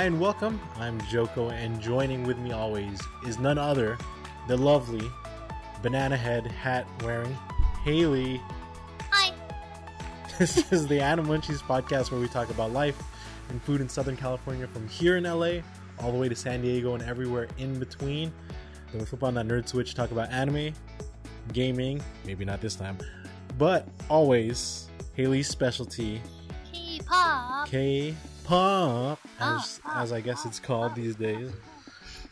Hi and welcome. I'm Joko, and joining with me always is none other, the lovely, banana head hat wearing Haley. Hi. This is the Anna Munchies podcast where we talk about life and food in Southern California from here in LA all the way to San Diego and everywhere in between. Then we flip on that nerd switch, talk about anime, gaming, maybe not this time, but always Haley's specialty, K-pop. K-pop, as, Ah, as I guess it's called these days.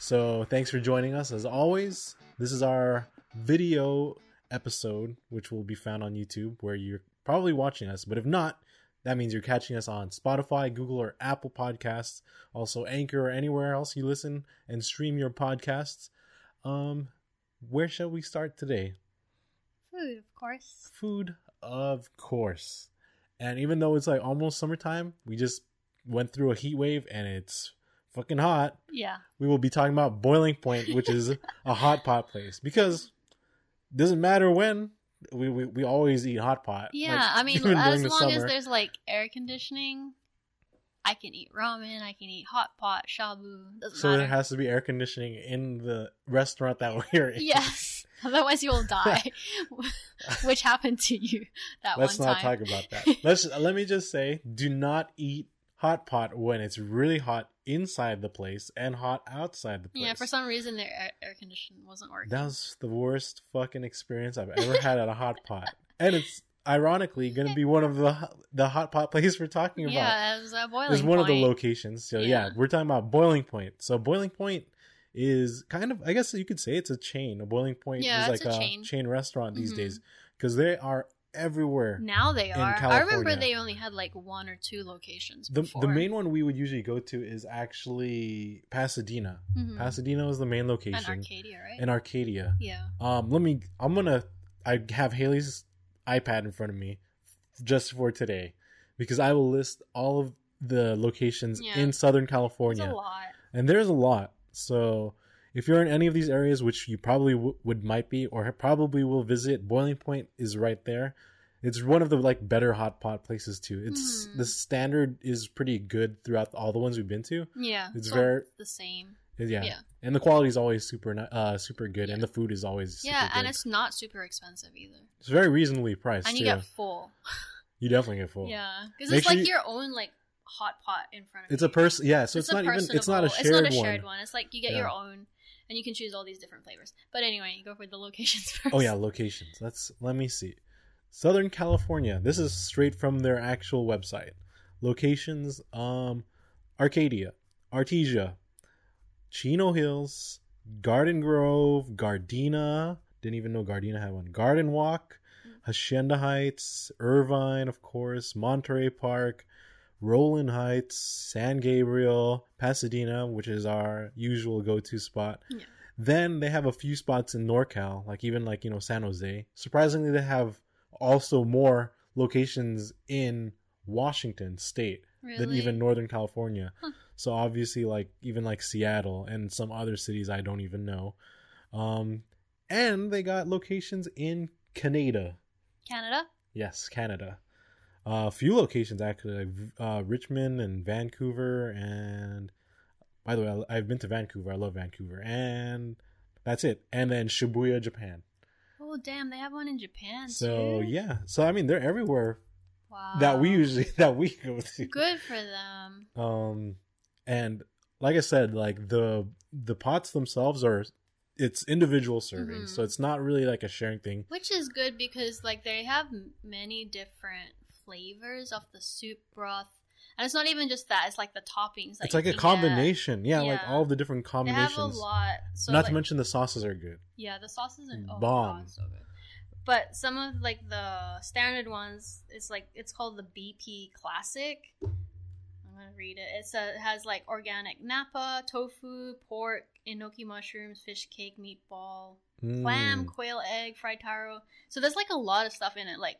So thanks for joining us as always. This is our video episode, which will be found on YouTube, where you're probably watching us. But if not, that means you're catching us on Spotify, Google, or Apple Podcasts, also Anchor or anywhere else you listen and stream your podcasts. Um, where shall we start today? Food, of course. Food, of course. And even though it's like almost summertime, we just went through a heat wave and it's fucking hot. Yeah. We will be talking about Boiling Point, which is a hot pot place because doesn't matter when we we, we always eat hot pot. Yeah, Like, I mean, as long as there's like air conditioning, I can eat ramen, I can eat hot pot, shabu. Doesn't So matter. there has to be air conditioning in the restaurant that we're in. Yes. Otherwise, you will die, which happened to you that Let's one not talk about that. Let's let me just say, do not eat hot pot when it's really hot inside the place and hot outside the place. yeah, for some reason, their air, air conditioning wasn't working. That was the worst fucking experience I've ever had at a hot pot. And it's ironically going to be one of the the hot pot places we're talking about. yeah, it was a boiling It's one of the locations. So yeah. Yeah. we're talking about Boiling Point. So Boiling Point is kind of I guess you could say it's a chain. A Boiling Point Yeah, is like a a, chain. chain. restaurant these Mhm. days because they are everywhere. Now they in are. I remember they only had like one or two locations. The, before. the main one we would usually go to is actually Pasadena. Mhm. Pasadena is the main location. and Arcadia, right? And Arcadia. yeah. Um, let me. I'm gonna. I have Haley's iPad in front of me, just for today, because I will list all of the locations Yeah. in Southern California, a lot. and there's a lot. So, if you're in any of these areas, which you probably w- would might be, or probably will visit, Boiling Point is right there. It's one of the like better hot pot places too. It's Hmm. the standard is pretty good throughout all the ones we've been to. Yeah. It's so very- the same. Yeah, Yeah. and the quality is always super, uh, super good, Yeah. and the food is always super Yeah, and it's not super expensive either. It's very reasonably priced and you too. get full. You definitely get full. Yeah, because it's sure like you- your own like hot pot in front of It's you. a person. Yeah, so it's, a not even. It's not a shared, It's not a shared one. one. It's like you get Yeah. your own, and you can choose all these different flavors. But anyway, go for the locations first. Oh yeah, locations. Let's let me see. Southern California. This is straight from their actual website. Locations: um, Arcadia, Artesia, Chino Hills, Garden Grove, Gardena. Didn't even know Gardena had one. Garden Walk, Hacienda Heights, Irvine, of course, Monterey Park, Rowland Heights, San Gabriel, Pasadena, which is our usual go-to spot. Yeah. Then they have a few spots in NorCal, like even like you know San Jose. Surprisingly, they have also more locations in Washington State really? than even Northern California. Huh. So obviously, like even like Seattle and some other cities I don't even know. Um, and they got locations in Canada. Canada. Yes, Canada. Uh, a few locations actually, like uh, Richmond and Vancouver. And by the way, I- I've been to Vancouver. I love Vancouver, and that's it. And then Shibuya, Japan. Oh damn, they have one in Japan So yeah, so I mean they're everywhere Wow. that we usually that we go to. Good for them. Um, and like I said, like the the pots themselves are it's individual servings, Mhm. so it's not really like a sharing thing. Which is good because like they have many different flavors of the soup broth, and it's not even just that; it's like the toppings. that it's like a combination, yeah, like all the different get. They combinations. have a lot. So not like, to mention the sauces are good. yeah, the sauces are oh Bomb. God, so good. But some of like the standard ones, it's like it's called the BP Classic. I'm gonna read it. It's a, it has like organic napa, tofu, pork, enoki mushrooms, fish cake, meatball, clam, Mm. quail egg, fried taro. So there's like a lot of stuff in it, like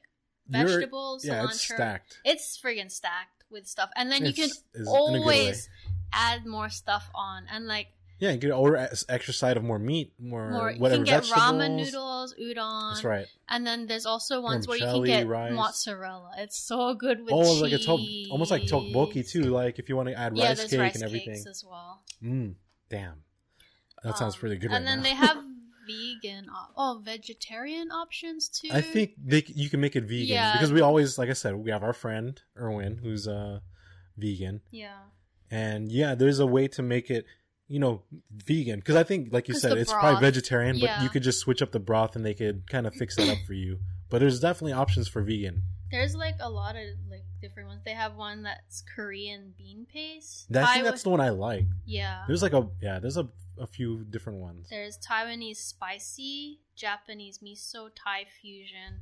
vegetables, yeah, cilantro. it's stacked. It's friggin' stacked with stuff, and then you can It's- is in a good way. always add more stuff on. And like Yeah, you could order extra side of more meat, more, More, you whatever can get vegetables. ramen noodles, udon. That's right. And then there's also ones where you can get rice. mozzarella. It's so good with Oh, cheese. like a tok- almost like tteokbokki too. Like if you want to add Yeah, rice cake rice and everything. cakes as well. Mm, damn, that sounds Um, pretty good. And right then now. they have vegan, op- oh, vegetarian options too. I think they you can make it vegan Yeah. because we always, like I said, we have our friend Erwin who's uh vegan, Yeah. and yeah, there's a way to make it, you know, vegan. Because I think, like you said, it's broth- probably vegetarian, but yeah. you could just switch up the broth and they could kind of fix that up for you. But there's definitely options for vegan. There's like a lot of like different ones. They have one that's Korean bean paste. I think that's the one I like. yeah. There's like a yeah, there's a a few different ones. There's Taiwanese spicy, Japanese miso, Thai fusion.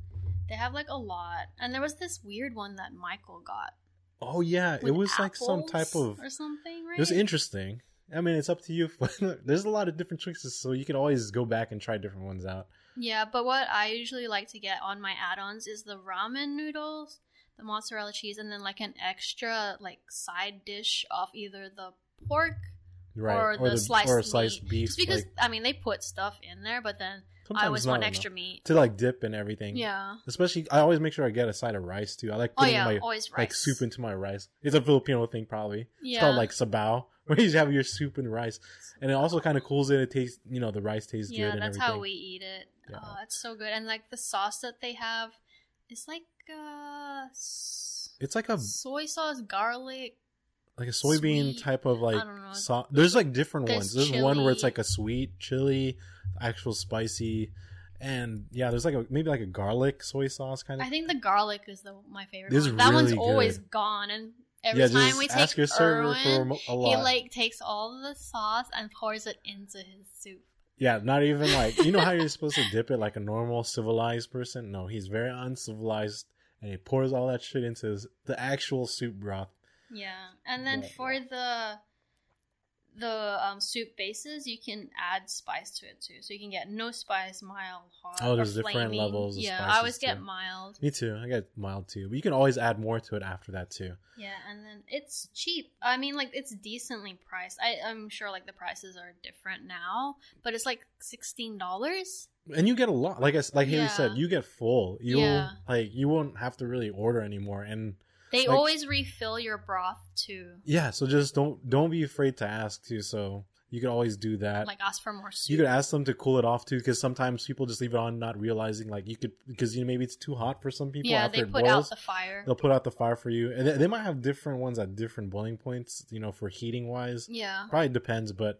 They have like a lot. And there was this weird one that Michael got. Oh yeah, it was like some type of. or something, right? It was interesting. I mean, it's up to you. There's a lot of different choices, so you can always go back and try different ones out. Yeah, but what I usually like to get on my add-ons is the ramen noodles, the mozzarella cheese, and then like an extra like side dish off either the pork Right. or, the, sliced or meat. beef. Just because like, I mean they put stuff in there, but then I always want enough. extra meat. to like dip and everything. Yeah. Especially, I always make sure I get a side of rice too. I like Oh putting yeah, my always rice. like soup into my rice. It's a Filipino thing, probably. It's yeah. called like sabaw, where you have your soup and rice, and it also kind of cools it. It tastes, you know, the rice tastes yeah, good and that's how we eat it. Yeah. Oh, it's so good. And like the sauce that they have is like uh It's like a soy sauce, garlic. like a soybean Sweet. type of like sauce. don't know. sau- There's like different There's ones. There's one where it's like a sweet chili, actual spicy, and yeah, there's like a maybe like a garlic soy sauce kind of. I think the garlic is the my favorite. This one. That one's really always gone, and every yeah, time just we ask take your server for a he like takes all the sauce and pours it into his soup. Yeah, not even like you know how you're supposed to dip it like a normal civilized person. No, he's very uncivilized, and he pours all that shit into his, the actual soup broth. Yeah, and then Yeah. for the the um, soup bases, you can add spice to it too. So you can get no spice, mild, hot. Oh, there's different levels of Yeah, I always get too. mild. Me too. I get mild too, but you can always add more to it after that too. Yeah, and then it's cheap. I mean, like it's decently priced. I, I'm sure like the prices are different now, but it's like sixteen dollars. And you get a lot. Like I like Haley Yeah. said, you get full. You Yeah. like you won't have to really order anymore. And They Like- always refill your broth too. yeah, so just don't don't be afraid to ask too. So you can always do that. Like ask for more soup. you could ask them to cool it off too, because sometimes people just leave it on, not realizing like you could because you know maybe it's too hot for some people. yeah, after they put boils. out the fire. They'll put out the fire for you, and they, they might have different ones at different boiling points. You know, for heating wise, Yeah. probably depends. But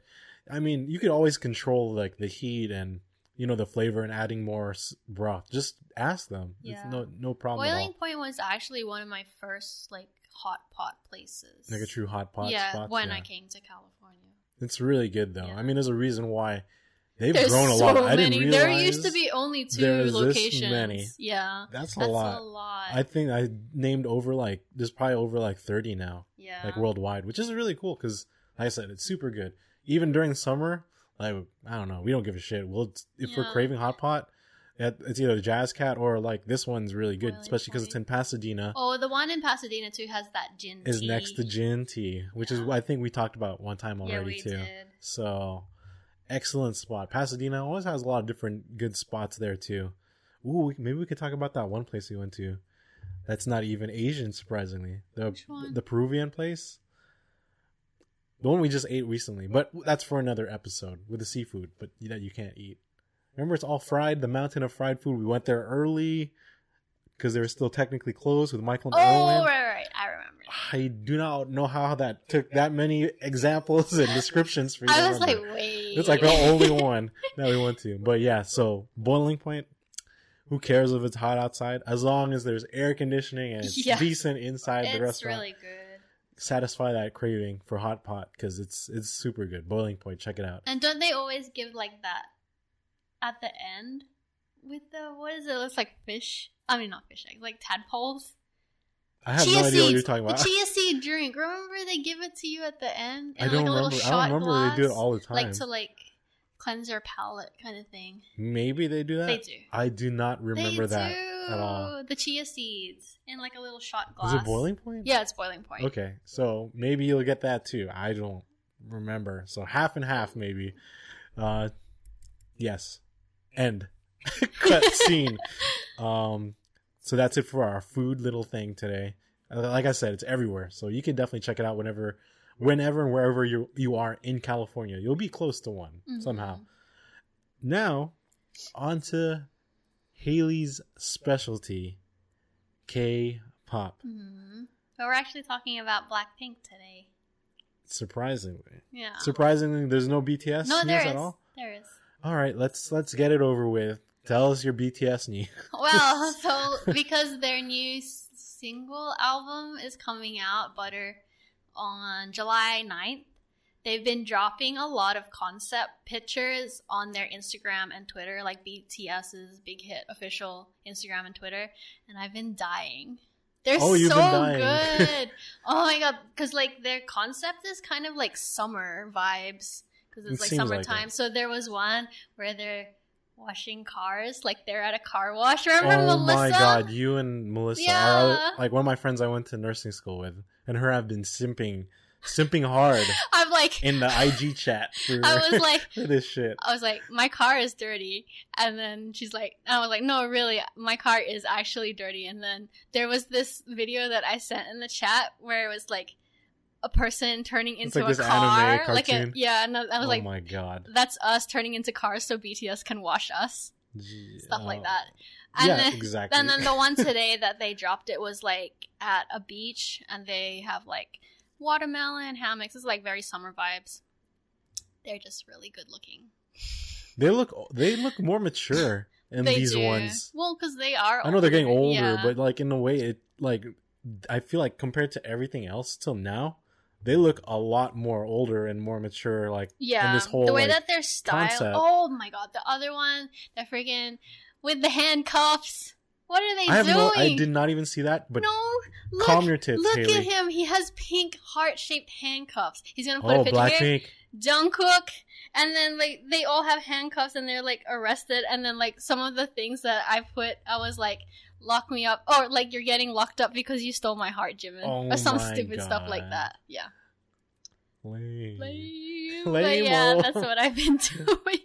I mean, you could always control like the heat and you know the flavor and adding more broth. Just ask them. Yeah. It's no no problem Boiling. Point was actually one of my first like hot pot places. Like a true hot pot yeah, spot. when yeah. I came to California. It's really good though. Yeah. I mean, there's a reason why they've There's grown a so lot. I didn't realize there used to be only two locations. many. Yeah, That's a that's lot. a lot. I think I named over like there's probably over like 30 now, yeah, like worldwide, which is really cool because, like I said, it's super good. Even during summer, like I don't know, we don't give a shit. We'll if we're craving hot pot, it's either Jazz Cat or like this one's really good, Boiling especially because it's in Pasadena. Oh, the one in Pasadena too has that gin. Is tea. next to Gin Tea, which is Yeah. what I think we talked about one time Yeah, already we too. did. So, excellent spot. Pasadena always has a lot of different good spots there too. Ooh, maybe we could talk about that one place we went to. That's not even Asian, surprisingly. The Which one? the Peruvian place. The one we just ate recently, but that's for another episode with the seafood, but that you can't eat. Remember, it's all fried. The mountain of fried food. We went there early because they were still technically closed with Michael and Oh, right, right. I remember. I do not know how that took that many examples and descriptions for you. I was like, wait. it's like the only one that we went to. But yeah, so boiling point. Who cares if it's hot outside? As long as there's air conditioning and it's Yeah. decent inside the restaurant. It's really good. Satisfy that craving for hot pot because it's it's super good. Boiling point, check it out. And don't they always give like that at the end with the what is it? It looks like fish. I mean, not fish eggs, like tadpoles. I have chia no idea what you're talking about. The chia seed drink. Remember they give it to you at the end in I don't like a remember. little I shot don't remember glass, they do it all the time. like to like cleanse your palate kind of thing. Maybe they do that. They do. I do not remember they that do. At all. The chia seeds in like a little shot glass. Is it boiling point? Yeah, it's boiling point. Okay, so maybe you'll get that too. I don't remember. So half and half maybe. Uh yes. End. Cut scene. Um so that's it for our food little thing today. Uh, Like I said, it's everywhere. So you can definitely check it out whenever whenever and wherever you you are in California. You'll be close to one somehow. Mhm. Now, on to Haley's specialty, K-pop. Mhm. But we're actually talking about Blackpink today. Surprisingly, Yeah. surprisingly, there's no BTS no, news there at all. There is. All right, let's let's get it over with. Tell us your BTS news. Well, so because their new single album is coming out, Butter, on July 9th, they've been dropping a lot of concept pictures on their Instagram and Twitter, like BTS's Big Hit official Instagram and Twitter, and I've been dying. They're Oh, so good. oh my god, because like their concept is kind of like summer vibes because it's like like summertime. it. so there was one where they're washing cars, like they're at a car wash. Remember oh Melissa? my god, you and Melissa Yeah. are like one of my friends I went to nursing school with, and her have been simping, simping hard I'm like, in the IG chat for, I was like, this shit. I was like, my car is dirty, and then she's like, I was like, no, really, my car is actually dirty. And then there was this video that I sent in the chat where it was like a person turning into like a car, like a yeah, and I was oh like, my god, that's us turning into cars so BTS can wash us, Gee, stuff like that. And yeah, then, exactly. And then the one today that they dropped it was like at a beach and they have like watermelon hammocks. It's like very summer vibes. They're just really good looking. they look they look more mature in they these do. ones. Well, because they are. I know they're getting older, yeah. but like in a way, it like I feel like compared to everything else till now, they look a lot more older and more mature. Like yeah, in this whole the way like, that their style. concept. Oh my god, the other one, they're freaking with the handcuffs. What are they I doing? no, I did not even see that. But no, look, calm your tits, look Haley. at him. He has pink heart-shaped handcuffs. He's gonna put oh, a oh, picture here. Blackpink. Jungkook, and then like they all have handcuffs and they're like arrested, and then like some of the things that I put, I was like, lock me up, or like you're getting locked up because you stole my heart, Jimin, Oh or some stupid stuff like that. Yeah, Lame. lame. But yeah, that's what I've been doing.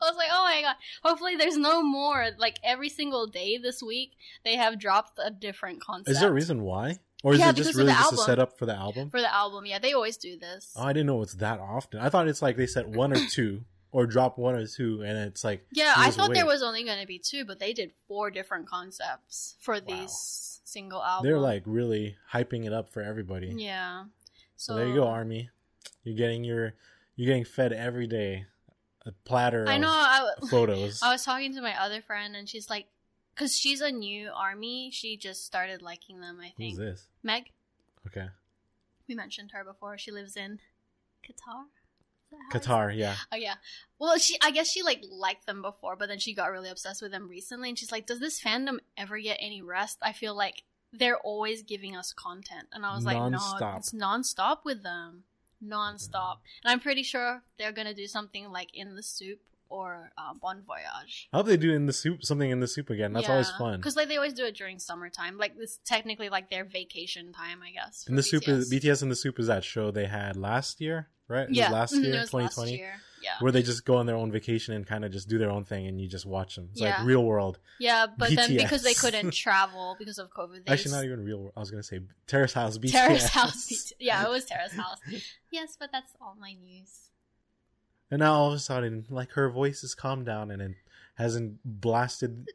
I was like, oh my god. Hopefully, there's no more. Like every single day this week, they have dropped a different concept. Is there a reason why, or is Yeah, it just really just a setup for the album? for the album? Yeah, they always do this. Oh, I didn't know it's that often. I thought it's like they said one or two, or drop one or two, and it's like Yeah, I thought there was only going to be two, but they did four different concepts for these single albums. they're like really hyping it up for everybody. yeah. So there you go, Army. You're getting your you're getting fed every day a platter I of know. I, photos. I was talking to my other friend, and she's like, because she's a new army, she just started liking them. I Who's think this? Meg. Okay, We mentioned her before. She lives in Qatar. Is that how it's- Qatar. Yeah, Oh yeah. Well, she I guess she like liked them before, but then she got really obsessed with them recently, and she's like, "Does this fandom ever get any rest?" I feel like they're always giving us content, and I was like, "No, Non-stop. it's nonstop with them, nonstop." And I'm pretty sure they're gonna do something like in the SOOP or uh, Bon Voyage. I hope they do in the SOOP something in the SOOP again. That's always fun. because like they always do it during summertime. Like it's technically like their vacation time, I guess. In the SOOP is BTS. BTS in the SOOP is that show they had last year, right? Yeah, last mhm, year, it 2020, last year. Yeah. where they just go on their own vacation and kind of just do their own thing, and you just watch them. It's Yeah. like real world. Yeah, but then because they couldn't travel because of COVID, they Actually, not even real. world. I was gonna say Terrace House BTS. Terrace House. Yeah, it was Terrace House. Yes, but that's all my news. And now all of a sudden, like her voice has calmed down and it hasn't blasted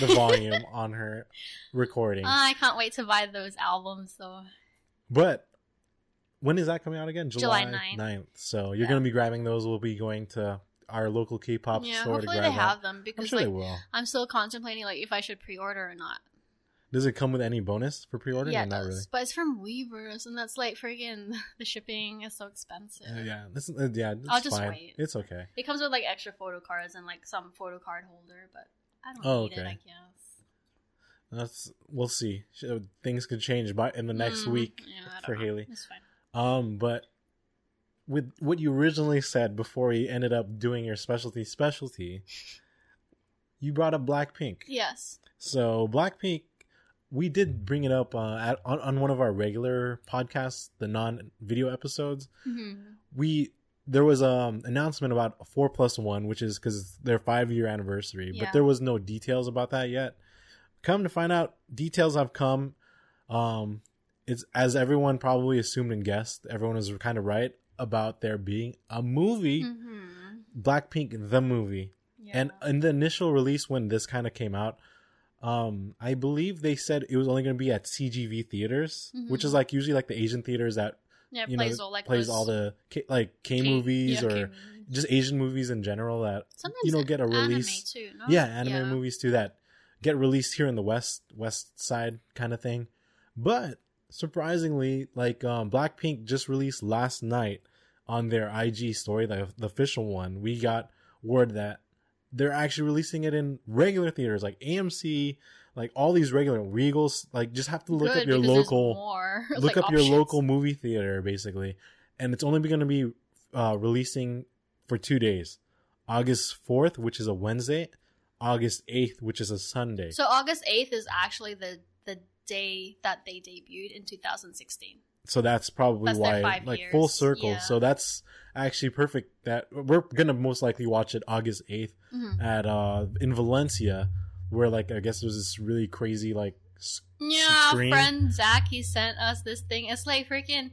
the volume on her recording. I can't wait to buy those albums though. But when is that coming out again? July 9th. 9th. So you're Yeah. gonna be grabbing those. We'll be going to our local K-pop yeah, store to hopefully grab they that. have them I'm because sure like they will. I'm still contemplating like if I should pre-order or not. Does it come with any bonus for pre-order? yeah, not does. really. but it's from Weverse, and that's like friggin' the shipping is so expensive. Uh, yeah, this, uh, yeah, I'll just fine. wait. It's okay. It comes with like extra photo cards and like some photo card holder, but I don't Oh, need it. I guess. That's we'll see. Uh, Things could change by in the next Mm, week yeah, for. Haley. It's fine. Um, but with what you originally said before you ended up doing your specialty specialty, you brought up Blackpink. Yes. So Blackpink, we did bring it up uh, at, on, on one of our regular podcasts, the non-video episodes. Mhm. We there was um announcement about four plus one, which is because their five year anniversary, Yeah. but there was no details about that yet. Come to find out, details have come. Um, it's as everyone probably assumed and guessed. Everyone was kind of right about there being a movie, Mhm. Blackpink the movie. Yeah. And in the initial release when this kind of came out, um, I believe they said it was only going to be at CGV theaters, which is Mhm. like usually like the Asian theaters that yeah, you know plays all like plays all the K, like K, K- movies yeah, or K movies. just Asian movies in general that sometimes you know get a release. Anime too, no? yeah, anime movies too that get released here in the west west side kind of thing. But surprisingly, like um, Blackpink just released last night on their IG story, the, the official one. We got word that they're actually releasing it in regular theaters like AMC, like all these regular Regals. Like just have to look Good, up your local look like, up your local movie theater basically and it's only going to be uh, releasing for two days august 4th which is a wednesday august 8th which is a sunday So August eighth is actually the day that they debuted in 2016. so that's probably That's why like years, full circle yeah. so that's actually perfect that we're gonna most likely watch it august 8th Mhm. at uh in valencia where like i guess there's this really crazy like Yeah, screen. friend Zach, he sent us this thing. It's like freaking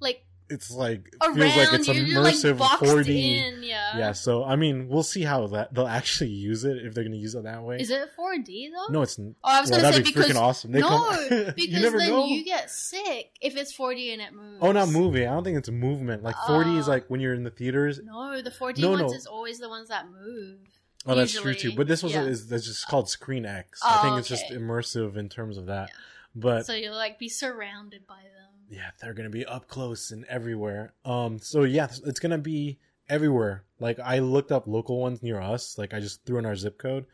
like it's like around. feels like it's like immersive boxed 4d in. Yeah. yeah so i mean we'll see how that they'll actually use it if they're gonna use it that way Is it 4D though? No, it's Oh, I was well, gonna say be because freaking awesome. They no, come- because you never then know. you get sick if it's 4D and it moves. oh, not movie. I don't think it's movement. Like 4D is Uh, like when you're in the theaters. No, the 4D No, ones no. is always the ones that move. Oh, that's true too. But this was yeah. is that's just called Screen X. I Oh, think it's just immersive in terms of that. Yeah. But so you'll like be surrounded by them. Yeah, they're gonna be up close and everywhere. Um, so yeah, it's gonna be everywhere. Like I looked up local ones near us. Like I just threw in our zip code,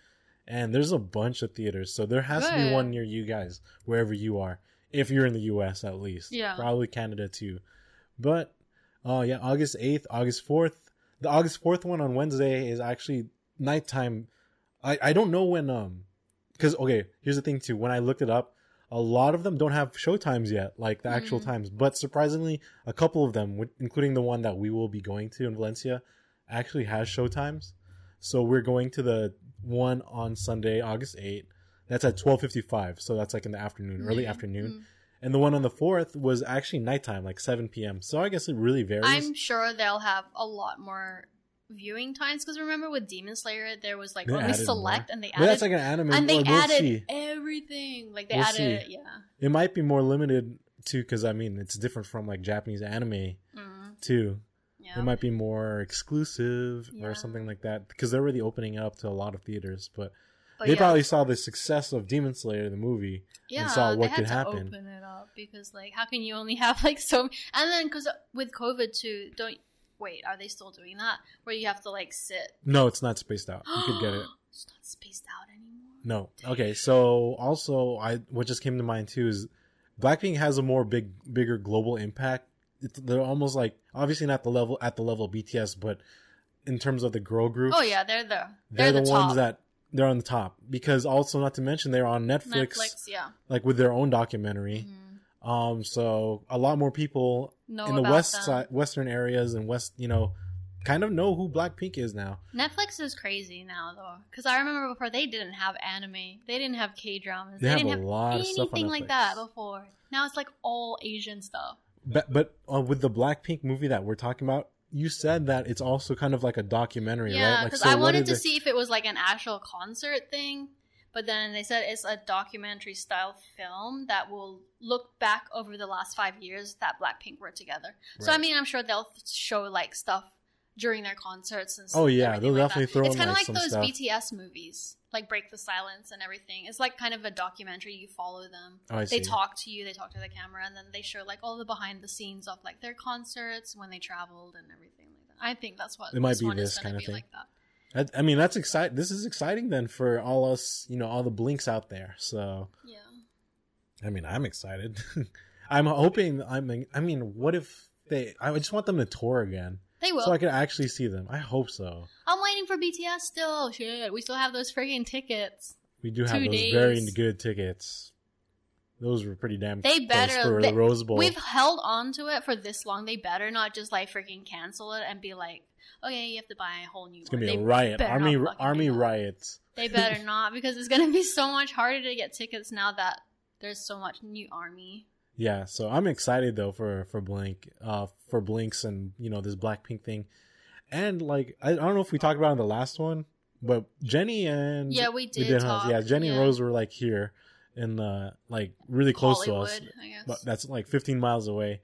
and there's a bunch of theaters. So there has to be one near you guys, wherever you are, if you're in the U.S. at least. Yeah. probably Canada too. But oh yeah, August eighth, August fourth. The August fourth one on Wednesday is actually nighttime. I I don't know when um, because okay, here's the thing too. When I looked it up, a lot of them don't have show times yet, like the actual Mm. times. But surprisingly, a couple of them, including the one that we will be going to in Valencia, actually has show times. So we're going to the one on Sunday, August 8th. That's at 12:55. So that's like in the afternoon, early afternoon. mm. And the one on the 4th was actually nighttime, like 7 p.m. So I guess it really varies. I'm sure they'll have a lot more viewing times because remember with Demon Slayer there was like They only select more. and they But that's added like an anime. and they well, added see. everything like they We'll added see. yeah It might be more limited too, because I mean, it's different from like Japanese anime mm, too. yeah It might be more exclusive Yeah. or something like that because they're already opening it up to a lot of theaters. But, But they yeah, probably saw the success of Demon Slayer, the movie. yeah, and saw they what had could to happen. open it up because like how can you only have like so and then because with COVID too don't wait are they still doing that where you have to like sit No, it's not spaced out. You could get it. it's not spaced out anymore No. Okay. So also, I what just came to mind too is Blackpink has a more big, bigger global impact. It's, they're almost like obviously not the level at the level of BTS, but in terms of the girl group, oh yeah they're the they're, they're, the, the, ones that they're on the top because also not to mention they're on Netflix, Netflix yeah like with their own documentary. Mhm. Um, so a lot more people know in the west them. side, western areas and west, you know, kind of know who Blackpink is now. Netflix is crazy now though, because I remember before they didn't have anime, they didn't have K dramas, They they, have didn't a have lot of stuff anything like that before. Now it's like all Asian stuff. But but uh, with the Blackpink movie that we're talking about, you said that it's also kind of like a documentary, Yeah, right? Like, because so I wanted to see if it was like an actual concert thing, but then they said it's a documentary style film that will look back over the last five years that Blackpink were together. So I mean, I'm sure they'll show like stuff during their concerts and oh, stuff. Oh yeah, they'll like definitely that. throw It's It's kind of like, like, those stuff. BTS movies, like Break the Silence and everything. It's like kind of a documentary. You follow them. Oh, I They talk to you. They talk to the camera, and then they show like all the behind the scenes of like their concerts when they traveled and everything like that. I think that's what It might this be this kind of thing. like That- I mean, that's exciting. This is exciting then for all us, you know, all the blinks out there. So Yeah. I mean, I'm excited. I'm hoping. I mean, I mean, what if they? I just want them to tour again, They will. so I can actually see them. I hope so. I'm waiting for BTS still. Oh, shit, we still have those freaking tickets. We do have Two those very good tickets. those were pretty damn. They better- for they- the Rose Bowl. We've held on to it for this long. They better not just like freaking cancel it and be like, okay, you have to buy a whole new It's gonna be They a riot, army army riots. They better not because it's gonna be so much harder to get tickets now that there's so much new army. Yeah, so I'm excited though for for Blink, uh, for Blinks and you know this Blackpink thing, and like I, I don't know if we talked about it in the last one, but Jennie and Yeah, we did. huh? talk, Yeah, Jennie and yeah. Rose were like here in the like really close to us, but that's like 15 miles away,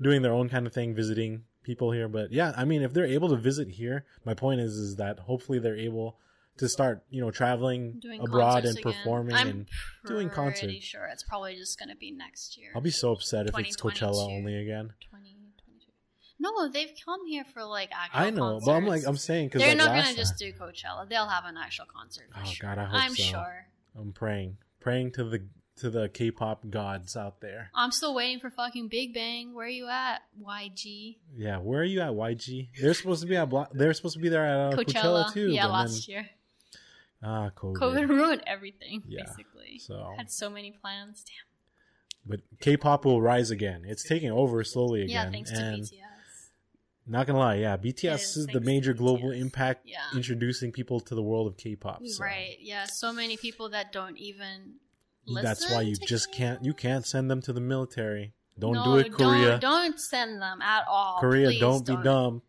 doing their own kind of thing, visiting people here. But yeah, I mean, if they're able to visit here, my point is is that hopefully they're able to start you know traveling Doing abroad and concerts again. performing I'm and doing pretty concerts. sure it's probably just gonna be next year. I'll be so upset if it's Coachella only again. 2022. No, they've come here for like actual. I know, but I'm like I'm saying because they're like not gonna just do Coachella. They'll have an actual concert. Oh, sure. God, I hope I'm so. sure. I'm praying, praying to the to the K-pop gods out there. I'm still waiting for fucking Big Bang. Where are you at, YG? Yeah, where are you at, YG? They're supposed to be at Bla- they're supposed to be there at uh, Coachella, Coachella. too. yeah, last year. ah, COVID. COVID ruined everything. Yeah, Basically, So, had so many plans. Damn. but K-pop will rise again. It's taking over slowly again. Yeah, thanks to and BTS. not gonna lie, yeah, BTS It is, is the major global impact Yeah. introducing people to the world of K-pop. So Right. Yeah. So many people that don't even. Listen that's why you just can't you can't send them to the military. Don't No, do it, Korea. Don't, don't send them at all. Korea, Please don't be dumb.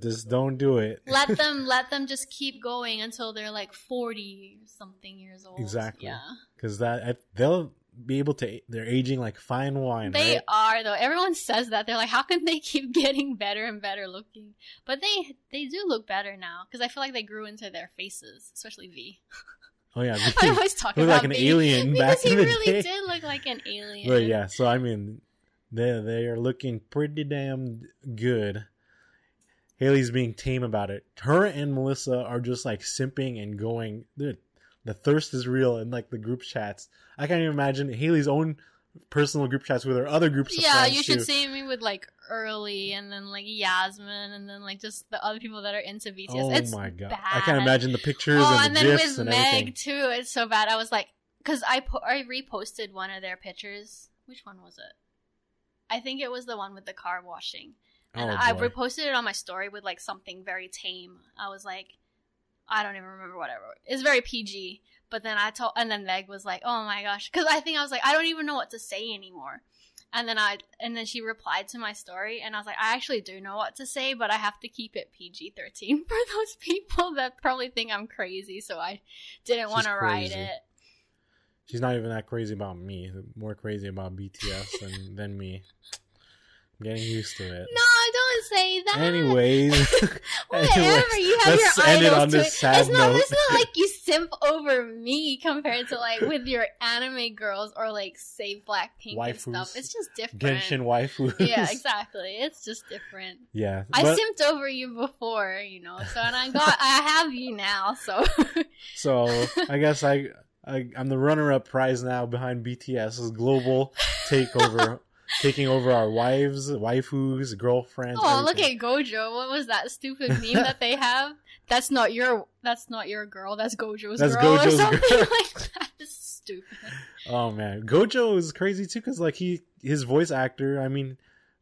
Just don't do it. let them let them just keep going until they're like 40 something years old Exactly. yeah because that they'll be able to. They're aging like fine wine. they right? are though everyone says that they're like how can they keep getting better and better looking but they they do look better now because i feel like they grew into their faces especially v Oh yeah, i always talk about like an alien because back he in the really day. did look like an alien But yeah, so I mean, they they are looking pretty damn good. Haley's being tame about it. Her and Melissa are just like simping and going. Dude, the thirst is real in like the group chats. I can't even imagine Haley's own personal group chats with her other groups. Of yeah you should too. see me with like early and then like yasmin and then like just the other people that are into bts Oh it's my god! bad. I can't imagine the pictures Oh, and and the then gifs with and Meg everything. too, it's so bad. I was like, because I po- I reposted one of their pictures. Which one was it? I think it was the one with the car washing, and Oh, I reposted it on my story with like something very tame. I was like, I don't even remember what I wrote. It's very PG. But then I told, and then Meg was like, "Oh my gosh," because I think I was like, I don't even know what to say anymore. And then I, and then she replied to my story, and I was like, I actually do know what to say, but I have to keep it PG thirteen for those people that probably think I'm crazy. So I didn't want to write it. She's not even that crazy about me. More crazy about BTS than than me. I'm getting used to it. No, say that. Anyways, Whatever, anyways, you have let's your end it idols on to this it. sad it's not, note. It's not like you simp over me compared to like with your anime girls or like say Blackpink and stuff. It's just different. Genshin waifu. yeah, exactly. It's just different. yeah, I simped over you before, you know, so and I got I have you now, so so I guess I, I I'm the runner-up prize now behind BTS's global takeover, taking over our wives, waifus, girlfriends. Oh, look at Gojo. What was that stupid meme that they have? That's not your that's not your girl, that's Gojo's That's girl or Gojo's something girl. like that. It's stupid. Oh man, Gojo is crazy too because like he his voice actor. I mean,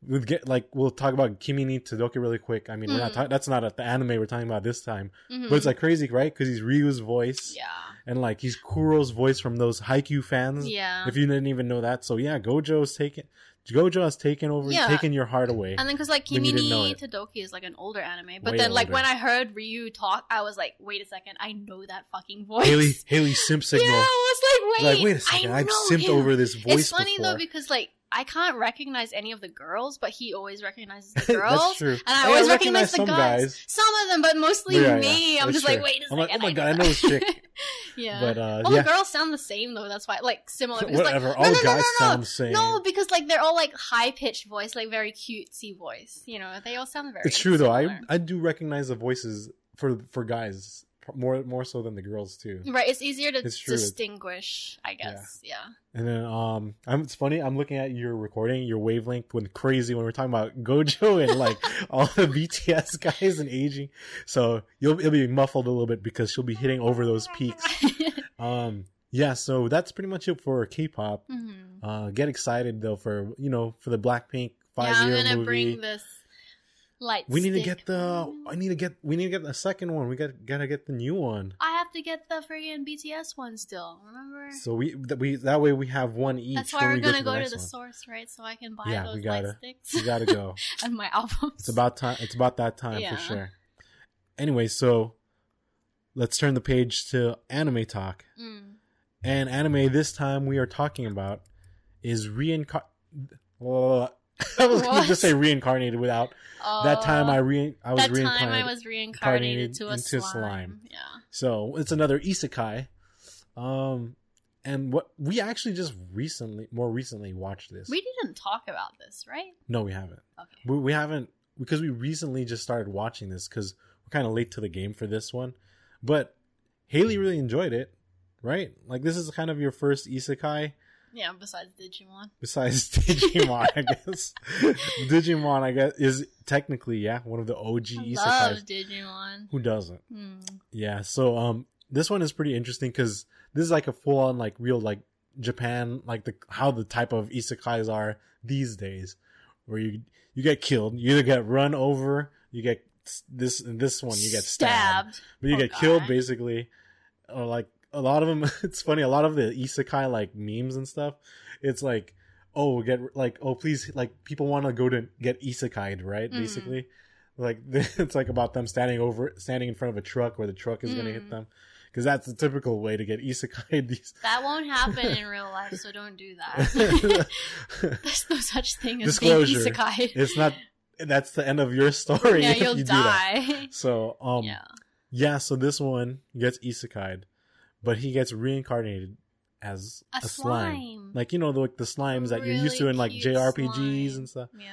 we get like we'll talk about Kimi ni Todoke really quick. I mean, we're not Mm. ta- that's not a, the anime we're talking about this time, Mhm. but it's like crazy, right? Because he's Ryu's voice yeah. and like he's Kuro's voice from those Haikyuu fans. Yeah. If you didn't even know that, so yeah, Gojo's taken. Gojo has taken over, Yeah. taken your heart away. And then, because like When you Kimi ni. Todoke is like an older anime, but Way then like when I heard Ryu talk, I was like, wait a second, I know that fucking voice. Haley, Haley simp signal. Yeah, I was like, wait, like, wait a second, I've simped him. over this voice It's funny before. though because like I can't recognize any of the girls, but he always recognizes the That's girls. true. And I Hey, always I recognize, recognize the guys. guys. Some of them, but mostly Yeah, yeah, me. I'm that's just like, true. wait a I'm second. like, oh my God, I know this chick. yeah. But, uh, all yeah. the girls sound the same though. That's why, like similar. Because, like, Whatever. no, All no, no, guys no, sound the same. No, because like they're all like high pitched voice, like very cutesy voice. You know, they all sound very. It's true though. I. I do recognize the voices for for guys more more so than the girls too. Right, it's easier to It's distinguish, I guess. Yeah. And then um, I'm, it's funny. I'm looking at your recording. Your wavelength went crazy when we're talking about Gojo and like all the BTS guys and aging. So you'll it'll be muffled a little bit because she'll be hitting over those peaks. Um, yeah, so that's pretty much it for K-pop. hmm Uh, get excited though for you know for the Blackpink five yeah, year movie. bring this light. we need to get the. I need to get. We need to get the second one. We got gotta get the new one. I have to get the friggin' BTS one still. Remember? So we that we that way we have one each. That's why we're we gonna the go to the source, right? So I can buy Yeah, those we gotta- light sticks We gotta go. and my albums. It's about time. It's about that time Yeah. for sure. Anyway, so let's turn the page to anime talk. Mm. And anime this time we are talking about is reincar. Well, I was gonna just say reincarnated without that time. I re I was that time reincarnated. I was reincarnated to a into slime. slime. Yeah. So it's another isekai. Um, and what we actually just recently, more recently, watched this. We didn't talk about this, right? no, we haven't. Okay. We, we haven't because we recently just started watching this because we're kind of late to the game for this one. But Haley really enjoyed it, right? Like this is kind of your first isekai Yeah, besides Digimon. besides Digimon, I guess. Digimon, I guess, is technically yeah one of the OG I love Digimon. Who doesn't? Hmm. Yeah. So um, this one is pretty interesting because this is like a full on like real like Japan like the how the type of isekais are these days, where you you get killed, you either get run over, you get this this one you get stabbed, but you Poor get killed basically, or like a lot of them. It's funny. A lot of the isekai like memes and stuff. It's like. Oh, get like oh please like people want to go to get isekai'd right Mhm. basically, like it's like about them standing over standing in front of a truck where the truck is gonna hit Mm. them because that's the typical way to get isekai these That won't happen in real life, so don't do that. There's no such thing as Disclosure. being isekai. it's not that's the end of your story yeah, if you'll you do that die. so um yeah. yeah. so this one gets isekai'd but he gets reincarnated as A, a, slime. slime. like you know the, like the slimes that you're used to in like jrpgs slime. and stuff Yeah.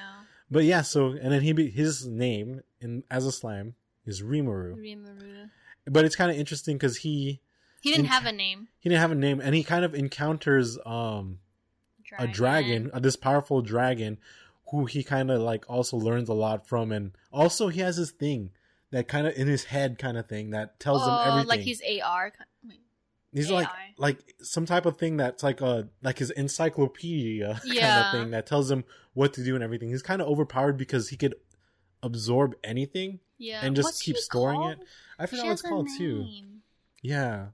but yeah so and then he be, his name in as a slime is rimuru Rimuru. but it's kind of interesting because he He didn't In- have a name. he didn't have a name and he kind of encounters um a dragon, uh, this powerful dragon, who he kind of like also learns a lot from, and also he has this thing that kind of in his head kind of thing that tells him Oh, everything. like he's AR. Wait. He's like AI. like some type of thing that's like a like his encyclopedia kind of thing that tells him what to do and everything. He's kind of overpowered because he could absorb anything. Yeah. And just What's keep storing called? it. I forgot what it's called too. Yeah.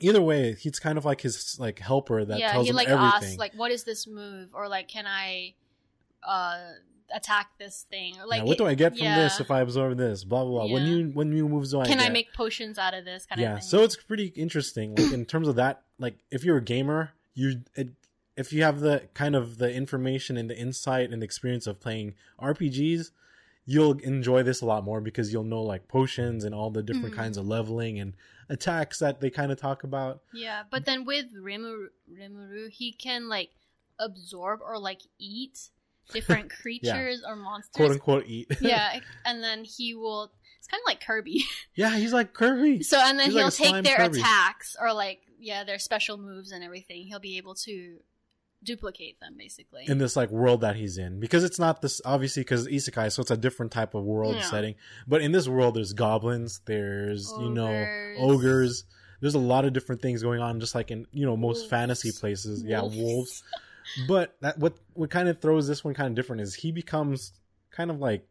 Either way, he's kind of like his like helper that yeah, tells he him like everything. asks like, "What is this move?" or like, "Can I uh attack this thing?" Or like, yeah, what do I get from this if I absorb this? Blah blah blah. When you when new moves do I Can get? I make potions out of this kind yeah, of thing? so it's pretty interesting. Like in terms of that, like if you're a gamer, you it, if you have the kind of the information and the insight and the experience of playing RPGs, you'll enjoy this a lot more because you'll know like potions and all the different Mhm. kinds of leveling and attacks that they kind of talk about. Yeah, but then with Rimuru, Rimuru, he can like absorb or like eat different creatures or monsters. Quote unquote eat. yeah, and then he will. It's kind of like Kirby. yeah, he's like Kirby. So and then He's he'll a slime take their Kirby. attacks or like yeah their special moves and everything. He'll be able to duplicate them basically. in this like world that he's in because it's not this obviously because isekai so it's a different type of world Yeah. setting but in this world there's goblins there's you know Ogres. ogres there's a lot of different things going on just like in you know most Wolves. fantasy places yeah Wolves. But that what what kind of throws this one kind of different is he becomes kind of like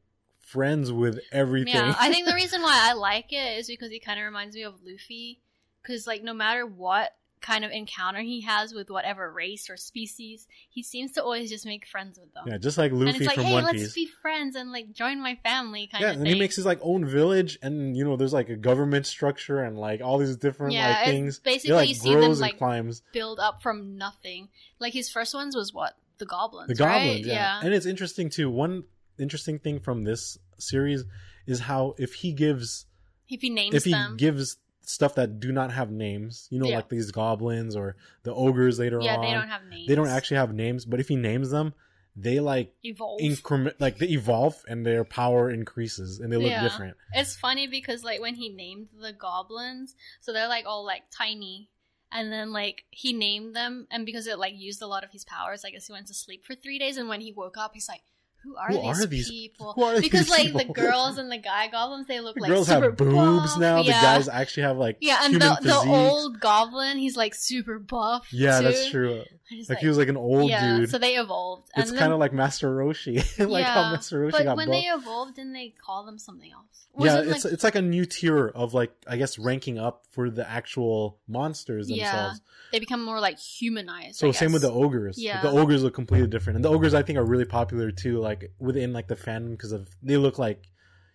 friends with everything Yeah, I think the reason why I like it is because he kind of reminds me of Luffy. Because, like, no matter what kind of encounter he has with whatever race or species, he seems to always just make friends with them. yeah just like Luffy and it's like, from hey, one let's piece be friends and, like, join my family kind yeah of and thing. he makes his like own village and you know there's like a government structure and like all these different Yeah, like things basically it like you see them, like, and climbs Build up from nothing. Like, his first ones was what? The goblins. the goblins right? yeah. and it's interesting too one interesting thing from this series is how if he gives If he names if he them. gives stuff that do not have names you know Yeah. like these goblins or the ogres later yeah, on they don't have names. they don't actually have names but if he names them they like evolve. increment like they evolve and their power increases and they look Yeah. different It's funny because like when he named the goblins, so they're like all like tiny, and then like he named them, and because it like used a lot of his powers, I guess he went to sleep for three days, and when he woke up, he's like, who are, Who these, are these- people? who are because these like the girls and the guy goblins, they look The like girls super have boobs buff. now. Yeah. The guys actually have like yeah, and human the, the old goblin, he's like super buff. yeah, too. that's true. Just, Like, he was like an old yeah, dude. so they evolved. it's kind of like Master Roshi, like how Yeah, Master Roshi But got when buff. they evolved, didn't they call them something else? yeah, Wasn't, it's it's like a new tier of like I guess ranking up for the actual monsters Yeah, themselves. they become more like humanized. So same with the ogres. Like, Yeah. the ogres look completely different, and the ogres I think are really popular too, like within like the fandom because of they look like,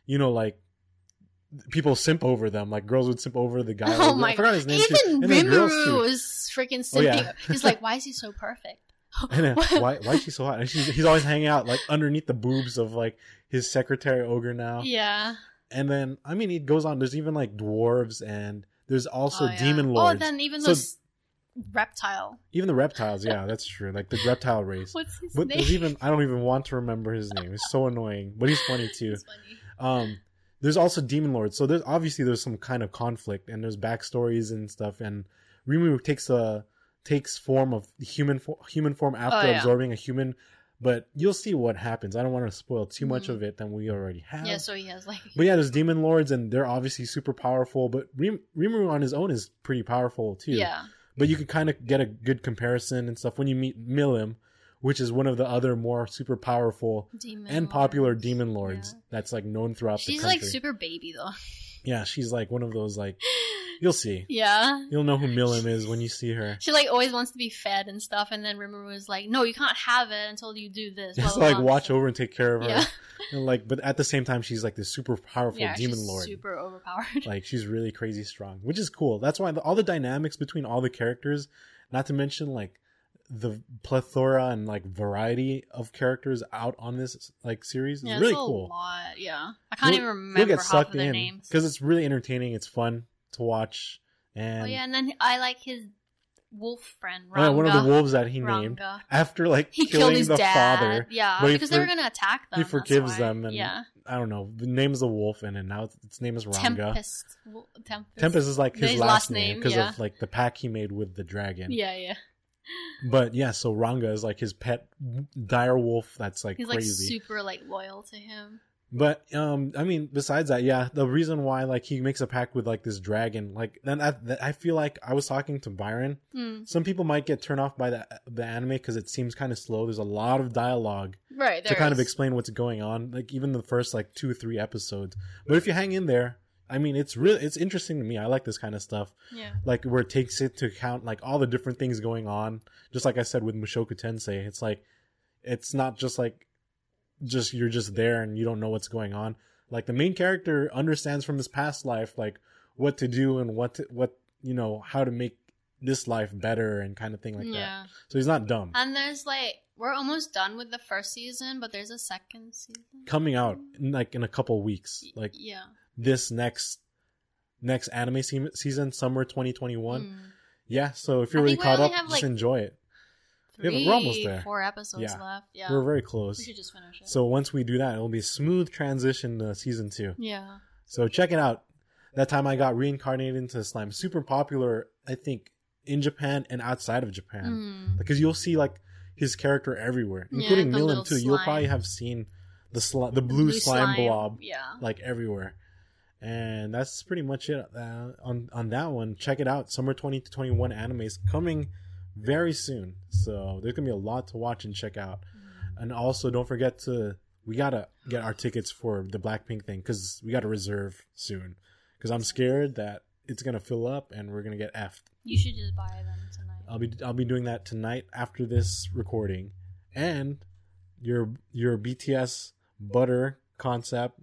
you know, like people simp over them. Like girls would simp over the guy. Oh my I forgot his name. Even girls Rimuru was freaking Oh, simping. yeah. He's like, why is he so perfect? And then, why why is she so hot? And she's, he's always hanging out like underneath the boobs of like his secretary ogre now. Yeah. And then I mean it goes on. There's even like dwarves and there's also Oh, yeah. demon oh, lords. Oh, then even So- those reptile. even the reptiles. Yeah, that's true. Like the reptile race. What's his But name? there's even I don't even want to remember his name. It's so annoying, but he's funny too. It's funny. Um, there's also demon lords, so there's obviously there's some kind of conflict, and there's backstories and stuff. And Rimu takes a takes form of human fo- human form after Oh, yeah. absorbing a human, but you'll see what happens. I don't want to spoil too much Mhm. of it than we already have. Yeah, so he has like. But yeah, there's demon lords, and they're obviously super powerful. But Rim- Rimuru on his own is pretty powerful too. Yeah. But you can kind of get a good comparison and stuff when you meet Milim, which is one of the other more super powerful Demon and popular lords. demon lords Yeah. that's like known throughout She's the country. She's like super baby though. Yeah, she's like one of those like you'll see. yeah. You'll know who Milim is when you see her. She like always wants to be fed and stuff, and then Rimuru is like, "No, you can't have it until you do this." Just like watch over and take care of her. Yeah, And like but at the same time she's like this super powerful yeah, demon she's lord. super overpowered. Like she's really crazy strong, which is cool. That's why the, all the dynamics between all the characters, not to mention like the plethora and like variety of characters out on this like series is yeah, really cool. lot. Yeah, I can't You'll- even You'll remember get half sucked of their in names. because it's really entertaining. It's fun to watch, oh, and oh yeah, and then I like his wolf friend oh, Ranga. one of the wolves that he named after like He killing killed his the dad. father. Yeah, because they were gonna attack them. he forgives them and yeah, I don't know. The name's the wolf, and then now its, name is Ranga. Tempest. Tempest. Tempest is like his, His last, last name name, because yeah. of like the pack he made with the dragon. Yeah, yeah. But yeah, so Ranga is like his pet dire wolf. That's like He's like super like loyal to him. But um, I mean, besides that, yeah, the reason why like he makes a pact with like this dragon, like then I, I feel like I was talking to Byron. Hmm. Some people might get turned off by the the anime because it seems kind of slow. There's a lot of dialogue Right. to kind of explain what's going on. Like even the first like two or three episodes. But if you hang in there, I mean, it's really it's interesting to me. I like this kind of stuff. Yeah. Like where it takes into account like all the different things going on. Just like I said with Mushoku Tensei, it's like it's not just like just you're just there and you don't know what's going on. Like the main character understands from his past life like what to do and what to, what you know how to make this life better and kind of thing like that. yeah. So he's not dumb. And there's like we're almost done with the first season, but there's a second season Coming out in, like in a couple weeks, like yeah. This next next anime se- season, summer 2021. Mm. Yeah, so if you're I really caught up, have, just like, enjoy it. Yeah, we're almost there. four episodes Yeah. left. Yeah. We're very close. we should just finish it. So once we do that, it'll be a smooth transition to season two. yeah. So check it out. That time I got reincarnated into slime. Super popular, I think, in Japan and outside of Japan. Mm. Because you'll see like his character everywhere, including the Milim little too. You'll probably have seen the sli- the blue, slime, blob Yeah. like everywhere. And that's pretty much it uh, on on that one. Check it out. Summer 2021 animes coming very soon. So there's gonna be a lot to watch and check out. Mm. And also, don't forget to we gotta get our tickets for the Blackpink thing because we gotta reserve soon. Because I'm scared that it's gonna fill up and we're gonna get effed. You should just buy them tonight. I'll be I'll be doing that tonight after this recording, and your your BTS Butter concept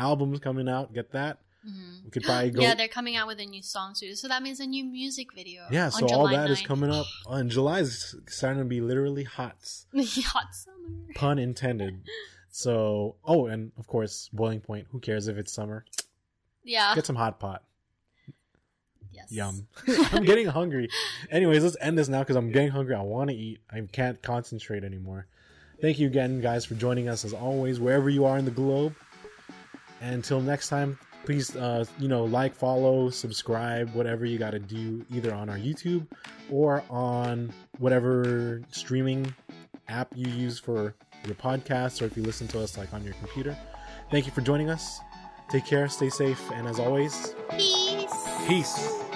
album's coming out. Get that? Mhm. We could probably go. Yeah, they're coming out with a new song too, so that means a new music video. Yeah, on so all that is 9th. coming up. And July is starting to be literally hot, Hot summer. pun intended. So, oh, and of course, boiling point. Who cares if it's summer? Yeah. Get some hot pot. yes. Yum. I'm getting hungry. Anyways, let's end this now because I'm getting hungry. I want to eat. I can't concentrate anymore. Thank you again, guys, for joining us as always, wherever you are in the globe. And until next time, please, uh, you know, like, follow, subscribe, whatever you got to do, either on our YouTube or on whatever streaming app you use for your podcast or if you listen to us like on your computer. Thank you for joining us. Take care, stay safe, and as always, Peace. peace.